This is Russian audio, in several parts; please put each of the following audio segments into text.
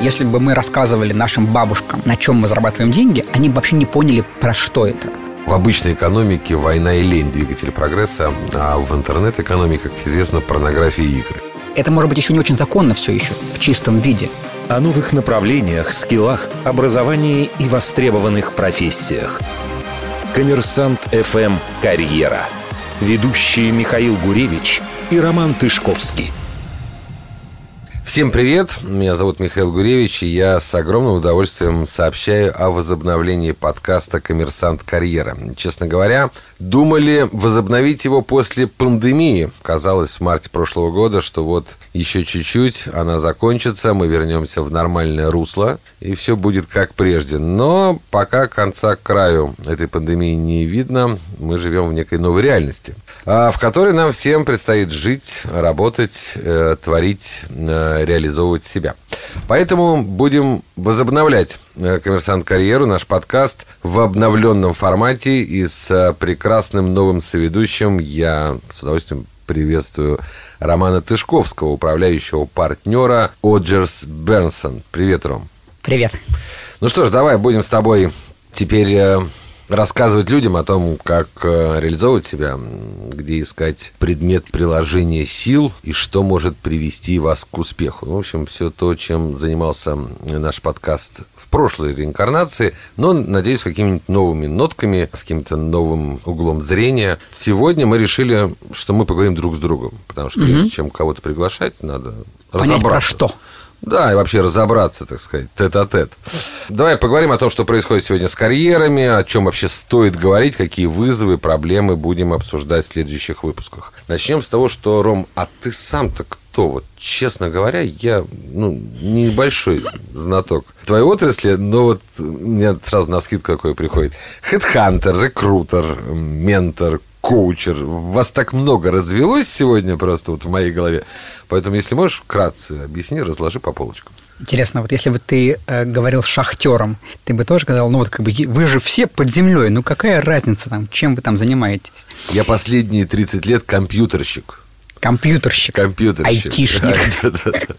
Если бы мы рассказывали нашим бабушкам, на чем мы зарабатываем деньги, они бы вообще не поняли, про что это. В обычной экономике война и лень – двигатель прогресса, а в интернет-экономике, как известно, порнография и игры. Это может быть еще не очень законно все еще, в чистом виде. О новых направлениях, скиллах, образовании и востребованных профессиях. Коммерсант ФМ «Карьера». Ведущие Михаил Гуревич и Роман Тышковский. Всем привет, меня зовут Михаил Гуревич, и я с огромным удовольствием сообщаю о возобновлении подкаста «Коммерсант Карьера». Честно говоря, думали возобновить его после пандемии. Казалось в марте прошлого года, что вот еще чуть-чуть она закончится, мы вернемся в нормальное русло, и все будет как прежде. Но пока конца к краю этой пандемии не видно, мы живем в некой новой реальности, а, в которой нам всем предстоит жить, работать, э, творить, э, реализовывать себя. Поэтому будем возобновлять э, «Коммерсант Карьеру», наш подкаст в обновленном формате и с э, прекрасным новым соведущим. Я с удовольствием приветствую Романа Тышковского, управляющего партнера Оджерс Бернсон. Привет, Ром. Привет. Ну что ж, давай будем с тобой теперь э, рассказывать людям о том, как э, реализовывать себя, где искать предмет приложения сил и что может привести вас к успеху. Ну, в общем, все то, чем занимался наш подкаст в прошлой реинкарнации, но, надеюсь, какими-нибудь новыми нотками, с каким-то новым углом зрения. Сегодня мы решили, что мы поговорим друг с другом, потому что угу. прежде чем кого-то приглашать, надо Понять разобраться. про что. Да, и вообще разобраться, так сказать, тет-а-тет. Давай поговорим о том, что происходит сегодня с карьерами, о чем вообще стоит говорить, какие вызовы, проблемы будем обсуждать в следующих выпусках. Начнем с того, что, Ром, а ты сам-то кто? Вот, честно говоря, я ну, небольшой знаток твоей отрасли, но вот мне сразу на скидку какой приходит. Хедхантер, рекрутер, ментор, коучер. Вас так много развелось сегодня просто вот в моей голове. Поэтому, если можешь, вкратце объясни, разложи по полочкам. Интересно, вот если бы ты э, говорил шахтером, ты бы тоже сказал, ну вот как бы вы же все под землей, ну какая разница там, чем вы там занимаетесь? Я последние 30 лет компьютерщик. Компьютерщик. Компьютерщик. Айтишник.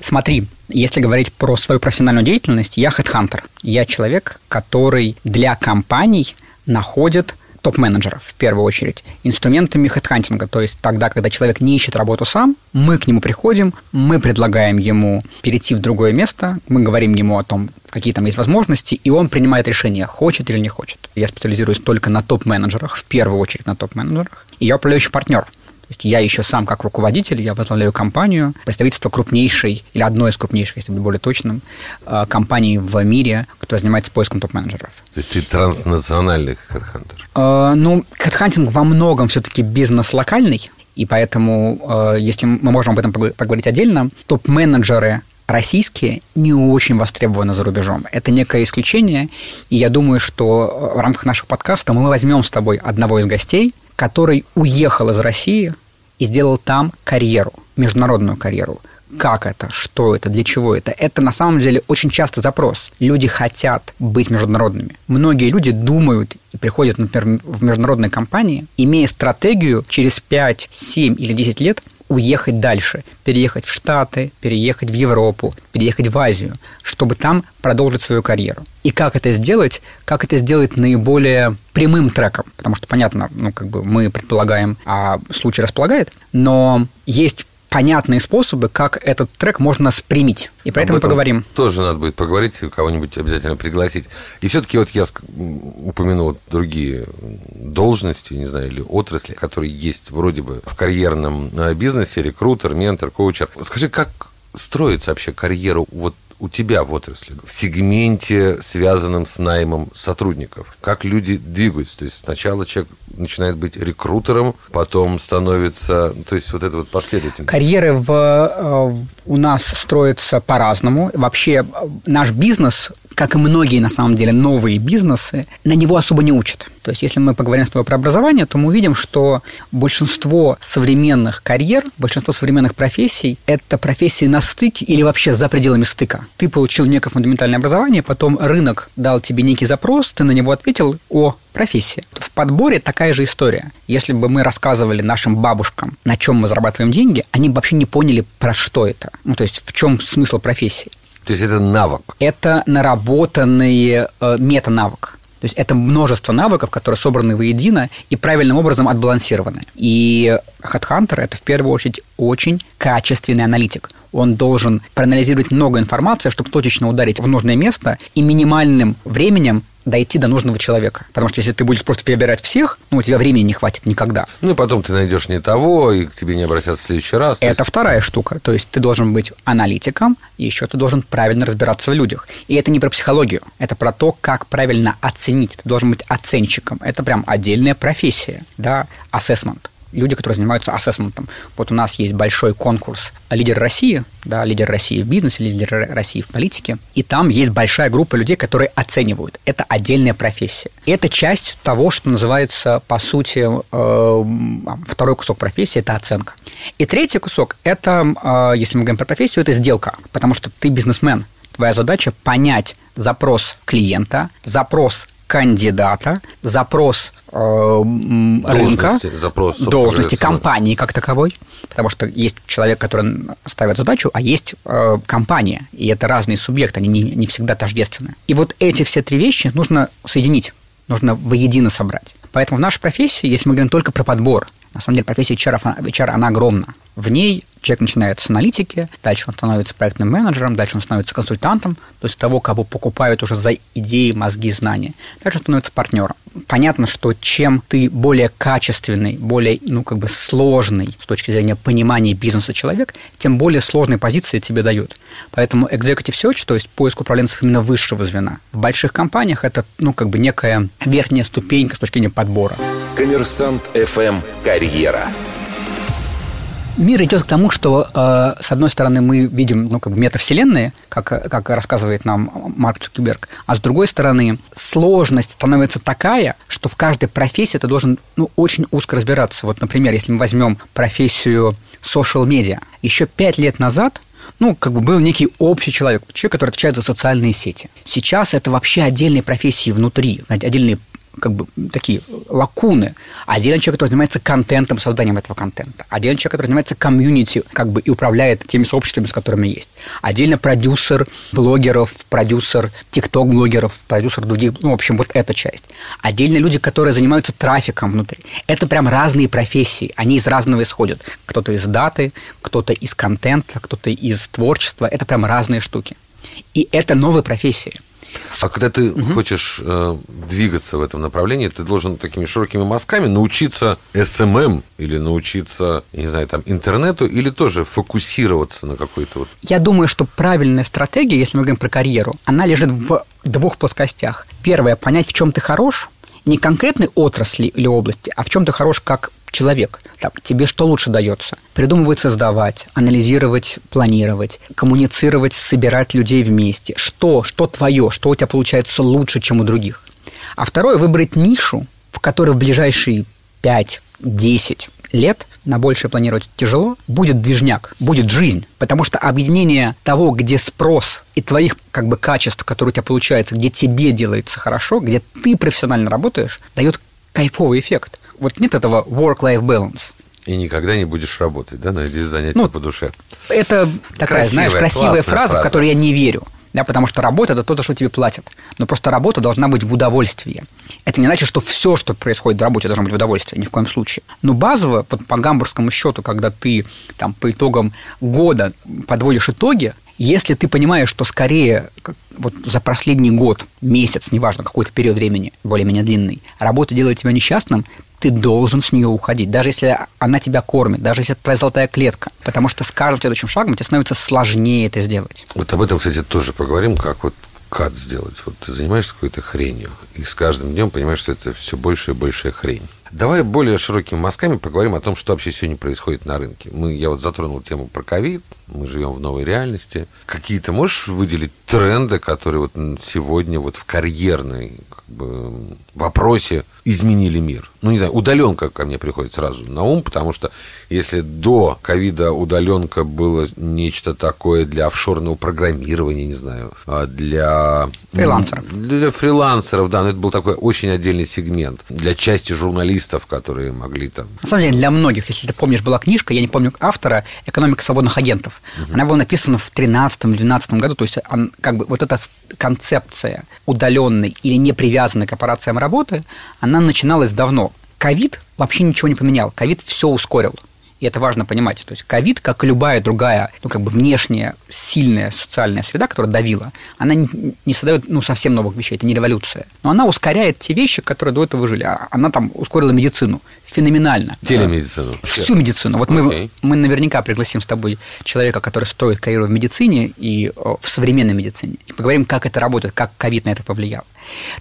Смотри, если говорить про свою профессиональную деятельность, я хедхантер. Я человек, который для компаний находит топ-менеджеров в первую очередь инструментами хедхантинга, то есть тогда, когда человек не ищет работу сам, мы к нему приходим, мы предлагаем ему перейти в другое место, мы говорим ему о том, какие там есть возможности, и он принимает решение, хочет или не хочет. Я специализируюсь только на топ-менеджерах, в первую очередь на топ-менеджерах, и я управляющий партнер – то есть я еще сам как руководитель, я возглавляю компанию, представительство крупнейшей, или одной из крупнейших, если быть более точным, э, компаний в мире, которая занимается поиском топ-менеджеров. То есть ты транснациональный хедхантер? Э, ну, хедхантинг во многом все-таки бизнес локальный, и поэтому, э, если мы можем об этом поговорить отдельно, топ-менеджеры российские не очень востребованы за рубежом. Это некое исключение, и я думаю, что в рамках нашего подкаста мы возьмем с тобой одного из гостей, который уехал из России и сделал там карьеру, международную карьеру. Как это? Что это? Для чего это? Это на самом деле очень часто запрос. Люди хотят быть международными. Многие люди думают и приходят, например, в международные компании, имея стратегию через 5, 7 или 10 лет уехать дальше, переехать в Штаты, переехать в Европу, переехать в Азию, чтобы там продолжить свою карьеру. И как это сделать? Как это сделать наиболее прямым треком? Потому что, понятно, ну, как бы мы предполагаем, а случай располагает, но есть понятные способы, как этот трек можно спрямить. И про Об это мы поговорим. Тоже надо будет поговорить, кого-нибудь обязательно пригласить. И все-таки вот я упомянул другие должности, не знаю, или отрасли, которые есть вроде бы в карьерном э, бизнесе, рекрутер, ментор, коучер. Скажи, как строится вообще карьеру вот у тебя в отрасли, в сегменте, связанном с наймом сотрудников? Как люди двигаются? То есть сначала человек начинает быть рекрутером, потом становится... То есть вот это вот последовательность. Карьеры в, э, у нас строятся по-разному. Вообще э, наш бизнес как и многие, на самом деле, новые бизнесы, на него особо не учат. То есть, если мы поговорим с тобой про образование, то мы увидим, что большинство современных карьер, большинство современных профессий – это профессии на стыке или вообще за пределами стыка. Ты получил некое фундаментальное образование, потом рынок дал тебе некий запрос, ты на него ответил «О, профессия». В подборе такая же история. Если бы мы рассказывали нашим бабушкам, на чем мы зарабатываем деньги, они бы вообще не поняли, про что это. Ну, то есть, в чем смысл профессии. То есть это навык? Это наработанный э, метанавык. То есть это множество навыков, которые собраны воедино и правильным образом отбалансированы. И HeadHunter – это в первую очередь очень качественный аналитик. Он должен проанализировать много информации, чтобы точечно ударить в нужное место и минимальным временем дойти до нужного человека. Потому что если ты будешь просто перебирать всех, ну, у тебя времени не хватит никогда. Ну, и потом ты найдешь не того, и к тебе не обратятся в следующий раз. Это есть... вторая штука. То есть ты должен быть аналитиком, и еще ты должен правильно разбираться в людях. И это не про психологию, это про то, как правильно оценить. Ты должен быть оценщиком. Это прям отдельная профессия, да, assessment люди, которые занимаются ассессментом. Вот у нас есть большой конкурс «Лидер России», да, лидер России в бизнесе, лидер России в политике, и там есть большая группа людей, которые оценивают. Это отдельная профессия. Это часть того, что называется, по сути, э, второй кусок профессии – это оценка. И третий кусок – это, э, если мы говорим про профессию, это сделка, потому что ты бизнесмен. Твоя задача – понять запрос клиента, запрос кандидата, запрос э, рынка, запрос, должности компании как таковой, потому что есть человек, который ставит задачу, а есть э, компания, и это разные субъекты, они не, не всегда тождественны. И вот эти все три вещи нужно соединить, нужно воедино собрать. Поэтому в нашей профессии, если мы говорим только про подбор, на самом деле профессия HR, HR она огромна. В ней человек начинает с аналитики, дальше он становится проектным менеджером, дальше он становится консультантом, то есть того, кого покупают уже за идеи, мозги, знания. Дальше он становится партнером. Понятно, что чем ты более качественный, более, ну, как бы сложный с точки зрения понимания бизнеса человек, тем более сложные позиции тебе дают. Поэтому executive search, то есть поиск управленцев именно высшего звена, в больших компаниях это, ну, как бы некая верхняя ступенька с точки зрения подбора. Коммерсант FM «Карьера». Мир идет к тому, что, э, с одной стороны, мы видим ну, как бы метавселенные, как, как рассказывает нам Марк Цукерберг, а с другой стороны, сложность становится такая, что в каждой профессии ты должен ну, очень узко разбираться. Вот, например, если мы возьмем профессию social media, еще пять лет назад ну, как бы был некий общий человек, человек, который отвечает за социальные сети. Сейчас это вообще отдельные профессии внутри, отдельные как бы такие лакуны. Отдельный человек, который занимается контентом, созданием этого контента. Отдельный человек, который занимается комьюнити, как бы и управляет теми сообществами, с которыми есть. Отдельно продюсер блогеров, продюсер тикток-блогеров, продюсер других, ну, в общем, вот эта часть. Отдельно люди, которые занимаются трафиком внутри. Это прям разные профессии, они из разного исходят. Кто-то из даты, кто-то из контента, кто-то из творчества. Это прям разные штуки. И это новые профессии. А когда ты угу. хочешь э, двигаться в этом направлении, ты должен такими широкими мазками научиться SMM или научиться, не знаю, там, интернету, или тоже фокусироваться на какой-то вот... Я думаю, что правильная стратегия, если мы говорим про карьеру, она лежит в двух плоскостях. Первое, понять, в чем ты хорош, не конкретной отрасли или области, а в чем ты хорош как человек. Так, тебе что лучше дается? Придумывать, создавать, анализировать, планировать, коммуницировать, собирать людей вместе. Что, что твое, что у тебя получается лучше, чем у других. А второе, выбрать нишу, в которой в ближайшие 5-10 лет, на большее планировать тяжело, будет движняк, будет жизнь. Потому что объединение того, где спрос и твоих как бы качеств, которые у тебя получаются, где тебе делается хорошо, где ты профессионально работаешь, дает кайфовый эффект. Вот нет этого work-life balance. И никогда не будешь работать, да, найди занятие ну, по душе. Это такая, красивая, знаешь, красивая фраза, фраза, в которую я не верю. Да, потому что работа – это то, за что тебе платят. Но просто работа должна быть в удовольствии. Это не значит, что все, что происходит в работе, должно быть в удовольствии, ни в коем случае. Но базово, вот по гамбургскому счету, когда ты там, по итогам года подводишь итоги, если ты понимаешь, что скорее вот за последний год, месяц, неважно, какой-то период времени, более-менее длинный, работа делает тебя несчастным, ты должен с нее уходить, даже если она тебя кормит, даже если это твоя золотая клетка. Потому что с каждым следующим шагом тебе становится сложнее это сделать. Вот об этом, кстати, тоже поговорим, как вот кат сделать. Вот ты занимаешься какой-то хренью, и с каждым днем понимаешь, что это все больше и большая хрень. Давай более широкими мазками поговорим о том, что вообще сегодня происходит на рынке. Мы, я вот затронул тему про ковид, мы живем в новой реальности. Какие-то можешь выделить тренды, которые вот сегодня вот в карьерной как бы, вопросе изменили мир. Ну, не знаю, удаленка ко мне приходит сразу на ум, потому что если до ковида удаленка было нечто такое для офшорного программирования, не знаю, а для... Фрилансеров. Для фрилансеров, да, но это был такой очень отдельный сегмент. Для части журналистов, которые могли там... На самом деле, для многих, если ты помнишь, была книжка, я не помню автора, «Экономика свободных агентов». Угу. Она была написана в 13-12 году, то есть как бы вот эта концепция удаленной или не привязанной к корпорациям работы, она начиналась давно. Ковид вообще ничего не поменял. Ковид все ускорил. И это важно понимать. То есть ковид, как и любая другая, ну, как бы внешняя, сильная социальная среда, которая давила, она не, не создает ну, совсем новых вещей, это не революция. Но она ускоряет те вещи, которые до этого жили. А она там ускорила медицину феноменально. Телемедицину. Всю медицину. Вот okay. мы, мы наверняка пригласим с тобой человека, который строит карьеру в медицине и в современной медицине. И поговорим, как это работает, как ковид на это повлиял.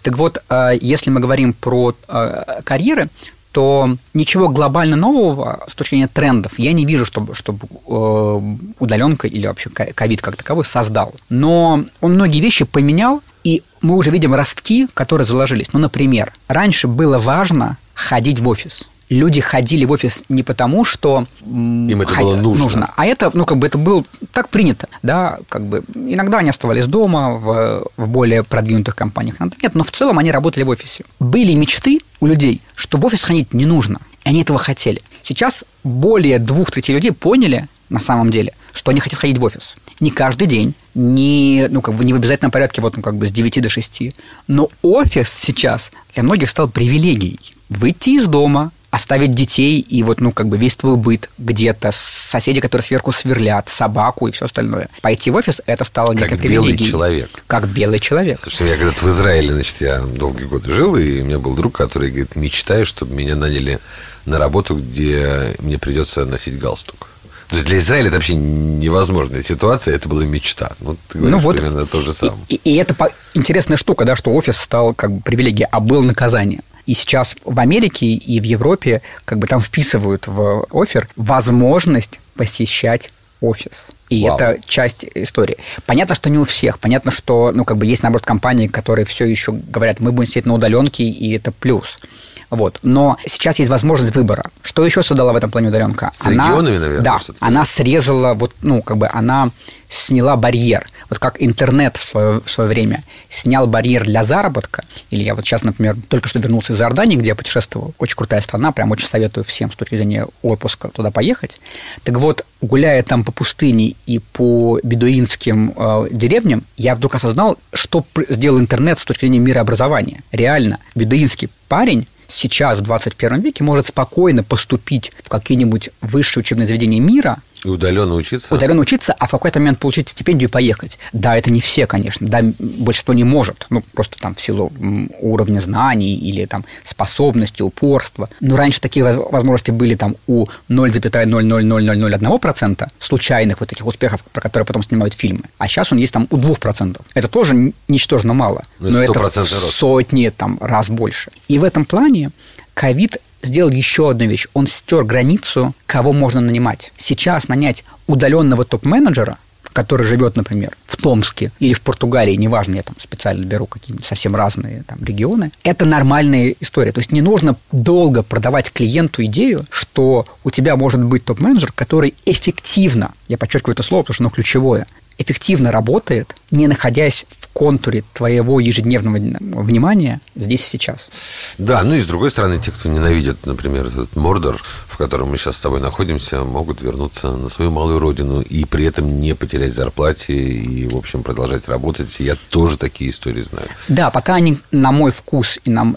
Так вот, э, если мы говорим про э, карьеры, то ничего глобально нового с точки зрения трендов я не вижу, чтобы, чтобы э, удаленка или вообще ковид как таковой создал. Но он многие вещи поменял, и мы уже видим ростки, которые заложились. Ну, например, раньше было важно ходить в офис люди ходили в офис не потому, что им это было нужно. нужно, а это, ну, как бы это было так принято, да, как бы иногда они оставались дома в, в более продвинутых компаниях, нет, но в целом они работали в офисе. Были мечты у людей, что в офис ходить не нужно, и они этого хотели. Сейчас более двух третей людей поняли, на самом деле, что они хотят ходить в офис. Не каждый день, не, ну, как бы не в обязательном порядке, вот, ну, как бы с 9 до 6. Но офис сейчас для многих стал привилегией. Выйти из дома, оставить детей и вот, ну, как бы весь твой быт где-то, соседи, которые сверху сверлят, собаку и все остальное. Пойти в офис, это стало как некой привилегией. белый человек. Как белый человек. Слушай, я когда-то в Израиле, значит, я долгие годы жил, и у меня был друг, который говорит, мечтаю, чтобы меня наняли на работу, где мне придется носить галстук. То есть для Израиля это вообще невозможная ситуация, это была мечта. Ну, ты говоришь ну, вот, примерно то же самое. И, и, и это интересная штука, да, что офис стал как бы привилегией, а был наказанием. И сейчас в Америке и в Европе как бы там вписывают в офер возможность посещать офис. И Вау. это часть истории. Понятно, что не у всех. Понятно, что ну, как бы есть, наоборот, компании, которые все еще говорят, мы будем сидеть на удаленке, и это плюс. Вот. Но сейчас есть возможность выбора. Что еще создала в этом плане удаленка? С она, регионами, наверное? Да, она срезала, вот, ну, как бы она сняла барьер. Вот как интернет в свое, в свое время снял барьер для заработка. Или я вот сейчас, например, только что вернулся из Иордании, где я путешествовал. Очень крутая страна, прям очень советую всем с точки зрения отпуска туда поехать. Так вот, гуляя там по пустыне и по бедуинским э, деревням, я вдруг осознал, что сделал интернет с точки зрения мирообразования. Реально, бедуинский парень сейчас, в 21 веке, может спокойно поступить в какие-нибудь высшие учебные заведения мира – и удаленно учиться? Удаленно учиться, а в какой-то момент получить стипендию и поехать. Да, это не все, конечно. Да, большинство не может. Ну, просто там в силу уровня знаний или там способности, упорства. Но раньше такие возможности были там у 0,00001% случайных вот таких успехов, про которые потом снимают фильмы. А сейчас он есть там у 2%. Это тоже ничтожно мало. Ну, но это сотни там, раз больше. И в этом плане ковид сделал еще одну вещь. Он стер границу, кого можно нанимать. Сейчас нанять удаленного топ-менеджера, который живет, например, в Томске или в Португалии, неважно, я там специально беру какие-нибудь совсем разные там регионы, это нормальная история. То есть не нужно долго продавать клиенту идею, что у тебя может быть топ-менеджер, который эффективно, я подчеркиваю это слово, потому что оно ключевое, эффективно работает, не находясь в контуре твоего ежедневного внимания здесь и сейчас. Да, ну и с другой стороны, те, кто ненавидят, например, этот Мордор, в котором мы сейчас с тобой находимся, могут вернуться на свою малую родину и при этом не потерять зарплате и, в общем, продолжать работать. Я тоже такие истории знаю. Да, пока они, на мой вкус и на,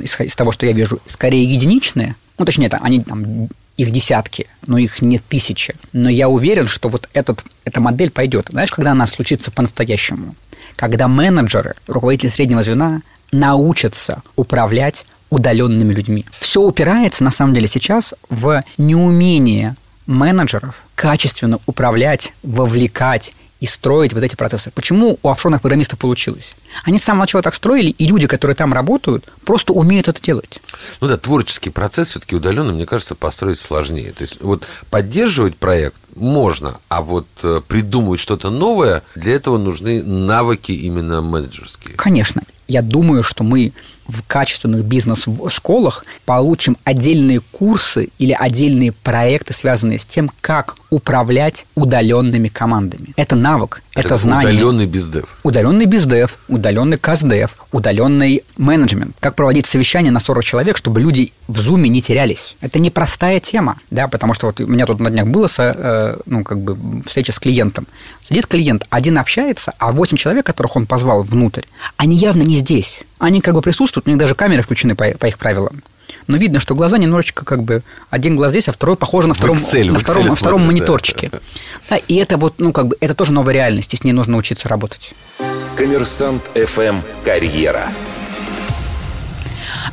из того, что я вижу, скорее единичные, ну, точнее, это они там их десятки, но их не тысячи. Но я уверен, что вот этот, эта модель пойдет. Знаешь, когда она случится по-настоящему? Когда менеджеры, руководители среднего звена научатся управлять удаленными людьми. Все упирается, на самом деле, сейчас в неумение менеджеров качественно управлять, вовлекать и строить вот эти процессы. Почему у офшорных программистов получилось? Они с самого начала так строили, и люди, которые там работают, просто умеют это делать. Ну да, творческий процесс все-таки удаленно, мне кажется, построить сложнее. То есть вот поддерживать проект можно, а вот э, придумывать что-то новое, для этого нужны навыки именно менеджерские. Конечно. Я думаю, что мы в качественных бизнес-школах получим отдельные курсы или отдельные проекты, связанные с тем, как управлять удаленными командами. Это навык, это, это знание. Удаленный бездев. Удаленный бездев, удаленный каздев, удаленный менеджмент. Как проводить совещание на 40 человек, чтобы люди в зуме не терялись. Это непростая тема, да, потому что вот у меня тут на днях было э, ну, как бы встреча с клиентом. Сидит клиент, один общается, а 8 человек, которых он позвал внутрь, они явно не здесь. Они как бы присутствуют, у них даже камеры включены по, по их правилам. Но видно, что глаза немножечко как бы один глаз здесь, а второй похож на втором, Excel, на втором, на втором мониторчике. Да. Да, и это вот, ну, как бы, это тоже новая реальность, и с ней нужно учиться работать. Коммерсант FM Карьера.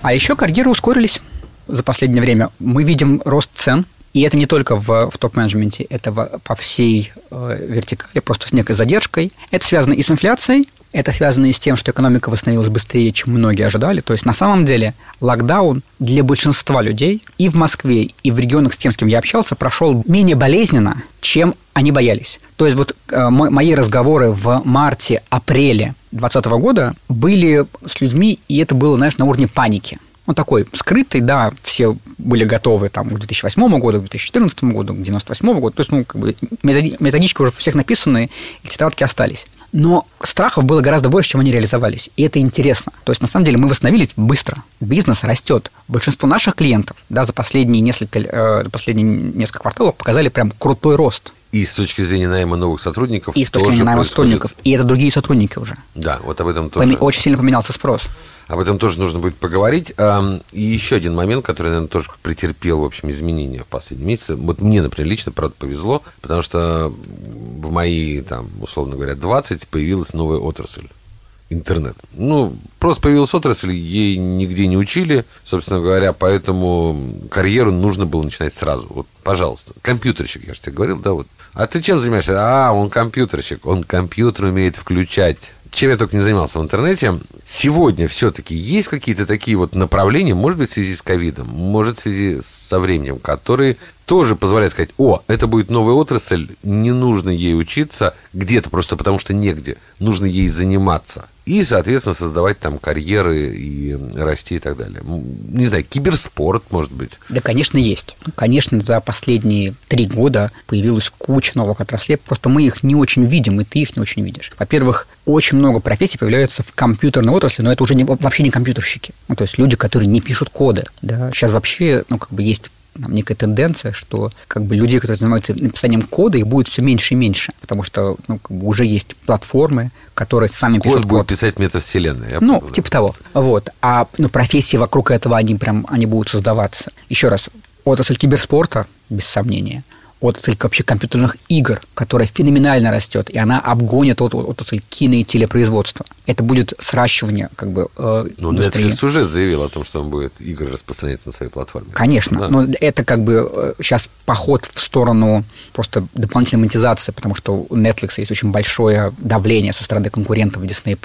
А еще карьеры ускорились за последнее время. Мы видим рост цен и это не только в, в топ-менеджменте, это в, по всей э, вертикали, просто с некой задержкой. Это связано и с инфляцией, это связано и с тем, что экономика восстановилась быстрее, чем многие ожидали. То есть, на самом деле, локдаун для большинства людей и в Москве, и в регионах, с тем, с кем я общался, прошел менее болезненно, чем они боялись. То есть, вот э, мои разговоры в марте-апреле 2020 года были с людьми, и это было, знаешь, на уровне паники он такой скрытый, да, все были готовы там, к 2008 году, к 2014 году, к 1998 году. То есть, ну, как бы методички уже всех написаны, и тетрадки остались. Но страхов было гораздо больше, чем они реализовались. И это интересно. То есть, на самом деле, мы восстановились быстро. Бизнес растет. Большинство наших клиентов да, за последние несколько, э, последние несколько кварталов показали прям крутой рост. И с точки зрения найма новых сотрудников. И с точки зрения найма сотрудников. И это другие сотрудники уже. Да, вот об этом тоже. Очень сильно поменялся спрос. Об этом тоже нужно будет поговорить. И еще один момент, который, наверное, тоже претерпел, в общем, изменения в последние месяцы. Вот мне, например, лично, правда, повезло, потому что в мои, там, условно говоря, 20 появилась новая отрасль интернет. Ну, просто появилась отрасль, ей нигде не учили, собственно говоря, поэтому карьеру нужно было начинать сразу. Вот, пожалуйста, компьютерщик, я же тебе говорил, да, вот. А ты чем занимаешься? А, он компьютерщик, он компьютер умеет включать чем я только не занимался в интернете. Сегодня все-таки есть какие-то такие вот направления, может быть, в связи с ковидом, может, в связи со временем, которые тоже позволяют сказать, о, это будет новая отрасль, не нужно ей учиться где-то просто потому, что негде, нужно ей заниматься и, соответственно, создавать там карьеры и расти и так далее. Не знаю, киберспорт, может быть. Да, конечно, есть. Конечно, за последние три года появилась куча новых отраслей, просто мы их не очень видим, и ты их не очень видишь. Во-первых, очень много профессий появляются в компьютерной отрасли, но это уже не, вообще не компьютерщики. Ну, то есть люди, которые не пишут коды. Да. Сейчас вообще, ну, как бы есть там, некая тенденция, что как бы людей, которые занимаются написанием кода, их будет все меньше и меньше, потому что ну, как бы уже есть платформы, которые сами код пишут код. будет писать метавселенная. Ну, понял, типа того. Вот. А ну, профессии вокруг этого, они прям, они будут создаваться. Еще раз, отрасль киберспорта, без сомнения – отрасль вообще компьютерных игр, которая феноменально растет, и она обгонит от, отрасль кино и телепроизводства. Это будет сращивание как бы э, Ну, Netflix уже заявил о том, что он будет игры распространять на своей платформе. Конечно, да. но это как бы э, сейчас поход в сторону просто дополнительной монетизации, потому что у Netflix есть очень большое давление со стороны конкурентов Disney+,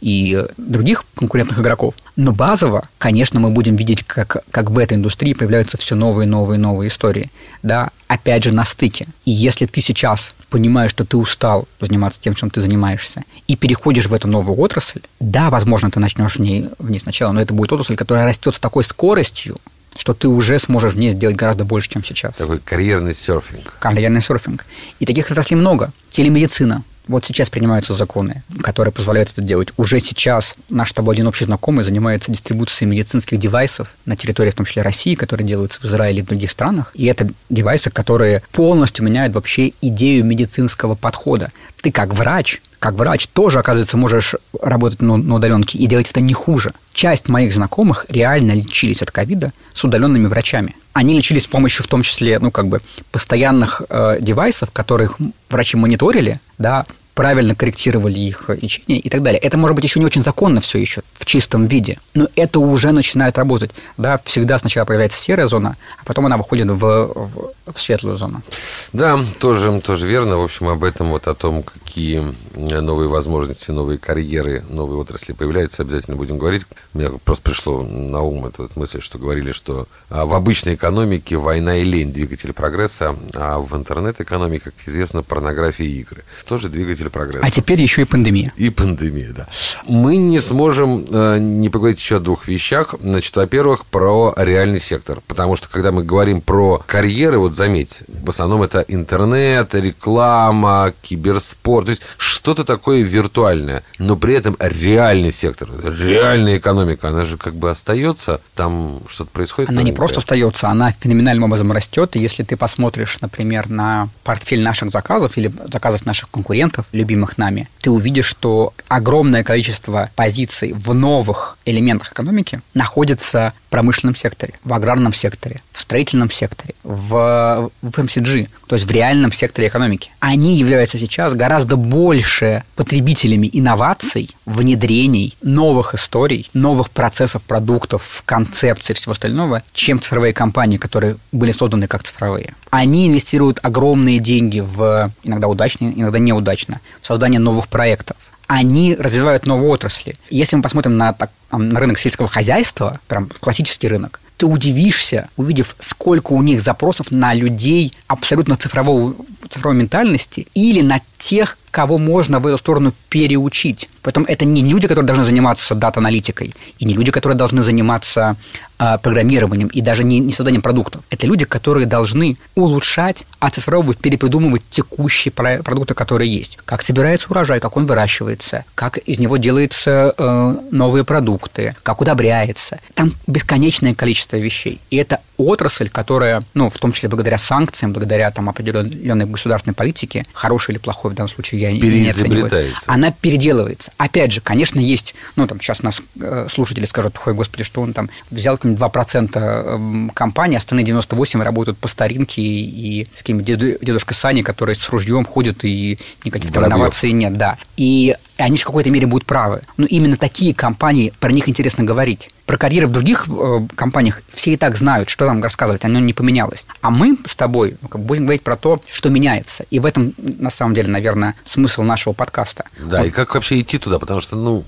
и других конкурентных игроков. Но базово, конечно, мы будем видеть, как, как в этой индустрии появляются все новые, новые, новые истории. Да, опять же, на стыке. И если ты сейчас понимаешь, что ты устал заниматься тем, чем ты занимаешься, и переходишь в эту новую отрасль, да, возможно, ты начнешь в ней, в ней сначала, но это будет отрасль, которая растет с такой скоростью, что ты уже сможешь в ней сделать гораздо больше, чем сейчас. Такой карьерный серфинг. Карьерный серфинг. И таких отраслей много. Телемедицина, вот сейчас принимаются законы, которые позволяют это делать. Уже сейчас наш с тобой один общий знакомый занимается дистрибуцией медицинских девайсов на территории, в том числе России, которые делаются в Израиле и в других странах. И это девайсы, которые полностью меняют вообще идею медицинского подхода. Ты как врач как врач тоже, оказывается, можешь работать на, на удаленке и делать это не хуже. Часть моих знакомых реально лечились от ковида с удаленными врачами. Они лечились с помощью, в том числе, ну, как бы, постоянных э, девайсов, которых врачи мониторили, да, правильно корректировали их лечение и так далее. Это может быть еще не очень законно все еще в чистом виде, но это уже начинает работать. Да, всегда сначала появляется серая зона, а потом она выходит в, в, в светлую зону. Да, тоже, тоже верно. В общем, об этом, вот о том, какие новые возможности, новые карьеры, новые отрасли появляются, обязательно будем говорить. Мне просто пришло на ум эта вот мысль, что говорили, что а, в обычной экономике война и лень двигатель прогресса, а в интернет-экономике, как известно, порнография и игры. Тоже двигатель прогресса. А теперь еще и пандемия. И пандемия, да. Мы не сможем э, не поговорить еще о двух вещах. Значит, во-первых, про реальный сектор. Потому что, когда мы говорим про карьеры, вот заметьте, в основном это интернет, реклама, киберспорт. То есть что-то такое виртуальное. Но при этом реальный сектор, реальная экономика, она же как бы остается. Там что-то происходит. Она не просто остается, она феноменальным образом растет. И если ты посмотришь, например, на портфель наших заказов или заказов наших конкурентов, любимых нами, ты увидишь, что огромное количество позиций в новых элементах экономики находится в промышленном секторе, в аграрном секторе, в строительном секторе, в, в FMCG, то есть в реальном секторе экономики. Они являются сейчас гораздо больше потребителями инноваций, внедрений, новых историй, новых процессов, продуктов, концепций, всего остального, чем цифровые компании, которые были созданы как цифровые. Они инвестируют огромные деньги в иногда удачно, иногда неудачно, в создание новых проектов они развивают новые отрасли. Если мы посмотрим на, так, на рынок сельского хозяйства, прям классический рынок, ты удивишься, увидев, сколько у них запросов на людей абсолютно цифрового, цифровой ментальности или на тех, кого можно в эту сторону переучить. Поэтому это не люди, которые должны заниматься дата-аналитикой, и не люди, которые должны заниматься э, программированием, и даже не, не созданием продуктов. Это люди, которые должны улучшать, оцифровывать, перепридумывать текущие продукты, которые есть. Как собирается урожай, как он выращивается, как из него делаются э, новые продукты, как удобряется. Там бесконечное количество вещей. И это отрасль, которая, ну, в том числе благодаря санкциям, благодаря там определенной государственной политике, хорошей или плохой в данном случае я оцениваю, она переделывается. Опять же, конечно, есть, ну, там, сейчас нас э, слушатели скажут, ой, господи, что он там взял 2% эм, компании, остальные 98 работают по старинке и, и с каким-нибудь дедушкой Сани, который с ружьем ходит и никаких там инноваций нет, да. И они в какой-то мере будут правы. Но именно такие компании, про них интересно говорить. Про карьеры в других э, компаниях все и так знают, что там рассказывать, оно не поменялось. А мы с тобой ну, будем говорить про то, что меняется. И в этом, на самом деле, наверное, смысл нашего подкаста. Да, вот. и как вообще идти туда, потому что, ну,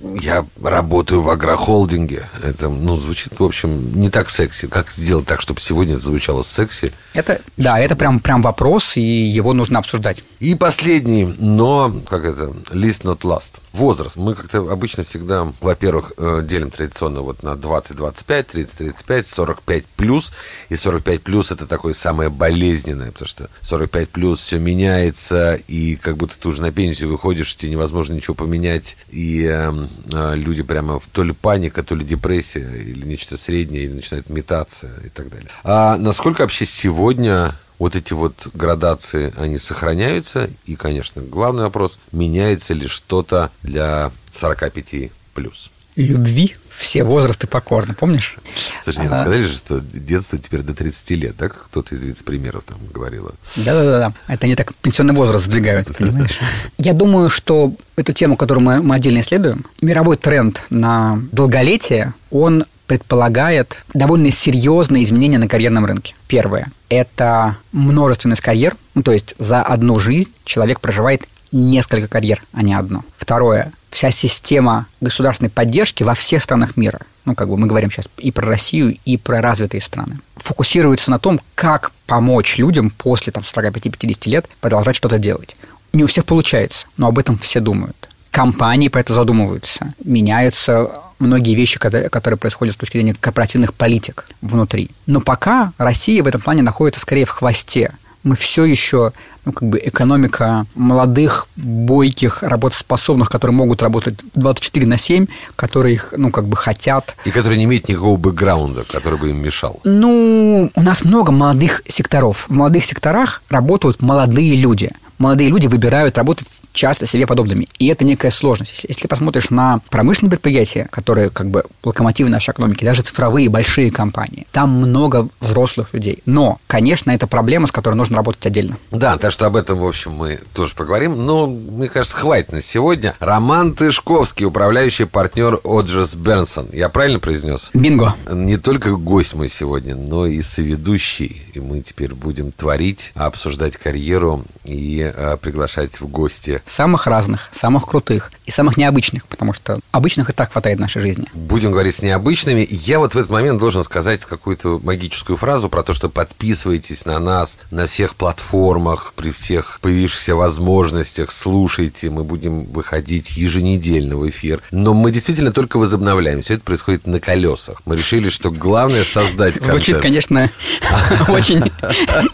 я работаю в агрохолдинге. Это, ну, звучит, в общем, не так секси. Как сделать так, чтобы сегодня это звучало секси? Это, да, это прям, прям вопрос, и его нужно обсуждать. И последний, но, как это, list not last. Возраст. Мы как-то обычно всегда, во-первых, э, делим традиционно вот на 20-25, 30-35, 45 плюс. И 45 плюс это такое самое болезненное, потому что 45 плюс все меняется, и как будто ты уже на пенсию выходишь, тебе невозможно ничего поменять, и эм, люди прямо в то ли паника, то ли депрессия, или нечто среднее, или начинает метаться и так далее. А насколько вообще сегодня вот эти вот градации, они сохраняются? И, конечно, главный вопрос, меняется ли что-то для 45 плюс? Любви все возрасты покорны, помнишь? Слушай, не, а... сказали же, что детство теперь до 30 лет, да, как кто-то из вице-премьеров там говорила? Да-да-да, это они так пенсионный возраст сдвигают, понимаешь? Я думаю, что эту тему, которую мы, мы отдельно исследуем, мировой тренд на долголетие, он предполагает довольно серьезные изменения на карьерном рынке. Первое – это множественность карьер, ну, то есть за одну жизнь человек проживает несколько карьер, а не одно. Второе вся система государственной поддержки во всех странах мира, ну, как бы мы говорим сейчас и про Россию, и про развитые страны, фокусируется на том, как помочь людям после там, 45-50 лет продолжать что-то делать. Не у всех получается, но об этом все думают. Компании про это задумываются. Меняются многие вещи, которые происходят с точки зрения корпоративных политик внутри. Но пока Россия в этом плане находится скорее в хвосте мы все еще ну, как бы экономика молодых, бойких, работоспособных, которые могут работать 24 на 7, которые их, ну, как бы хотят. И которые не имеют никакого бэкграунда, который бы им мешал. Ну, у нас много молодых секторов. В молодых секторах работают молодые люди – молодые люди выбирают работать часто себе подобными. И это некая сложность. Если посмотришь на промышленные предприятия, которые как бы локомотивы нашей экономики, даже цифровые большие компании, там много взрослых людей. Но, конечно, это проблема, с которой нужно работать отдельно. Да, так что об этом, в общем, мы тоже поговорим. Но, мне кажется, хватит на сегодня. Роман Тышковский, управляющий партнер Оджес Бернсон. Я правильно произнес? Бинго. Не только гость мой сегодня, но и соведущий. И мы теперь будем творить, обсуждать карьеру и э, приглашать в гости самых разных, самых крутых и самых необычных, потому что обычных и так хватает в нашей жизни. Будем говорить с необычными. Я вот в этот момент должен сказать какую-то магическую фразу про то, что подписывайтесь на нас на всех платформах, при всех появившихся возможностях, слушайте, мы будем выходить еженедельно в эфир. Но мы действительно только возобновляем. Все это происходит на колесах. Мы решили, что главное создать контент. Звучит, конечно, очень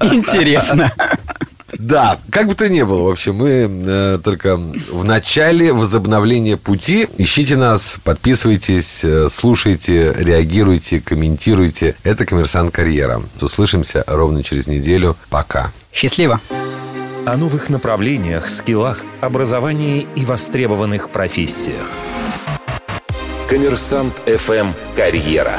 интересно. Да, как бы то ни было, в общем, мы э, только в начале возобновления пути. Ищите нас, подписывайтесь, э, слушайте, реагируйте, комментируйте. Это «Коммерсант Карьера». Услышимся ровно через неделю. Пока. Счастливо. О новых направлениях, скиллах, образовании и востребованных профессиях. Коммерсант ФМ «Карьера».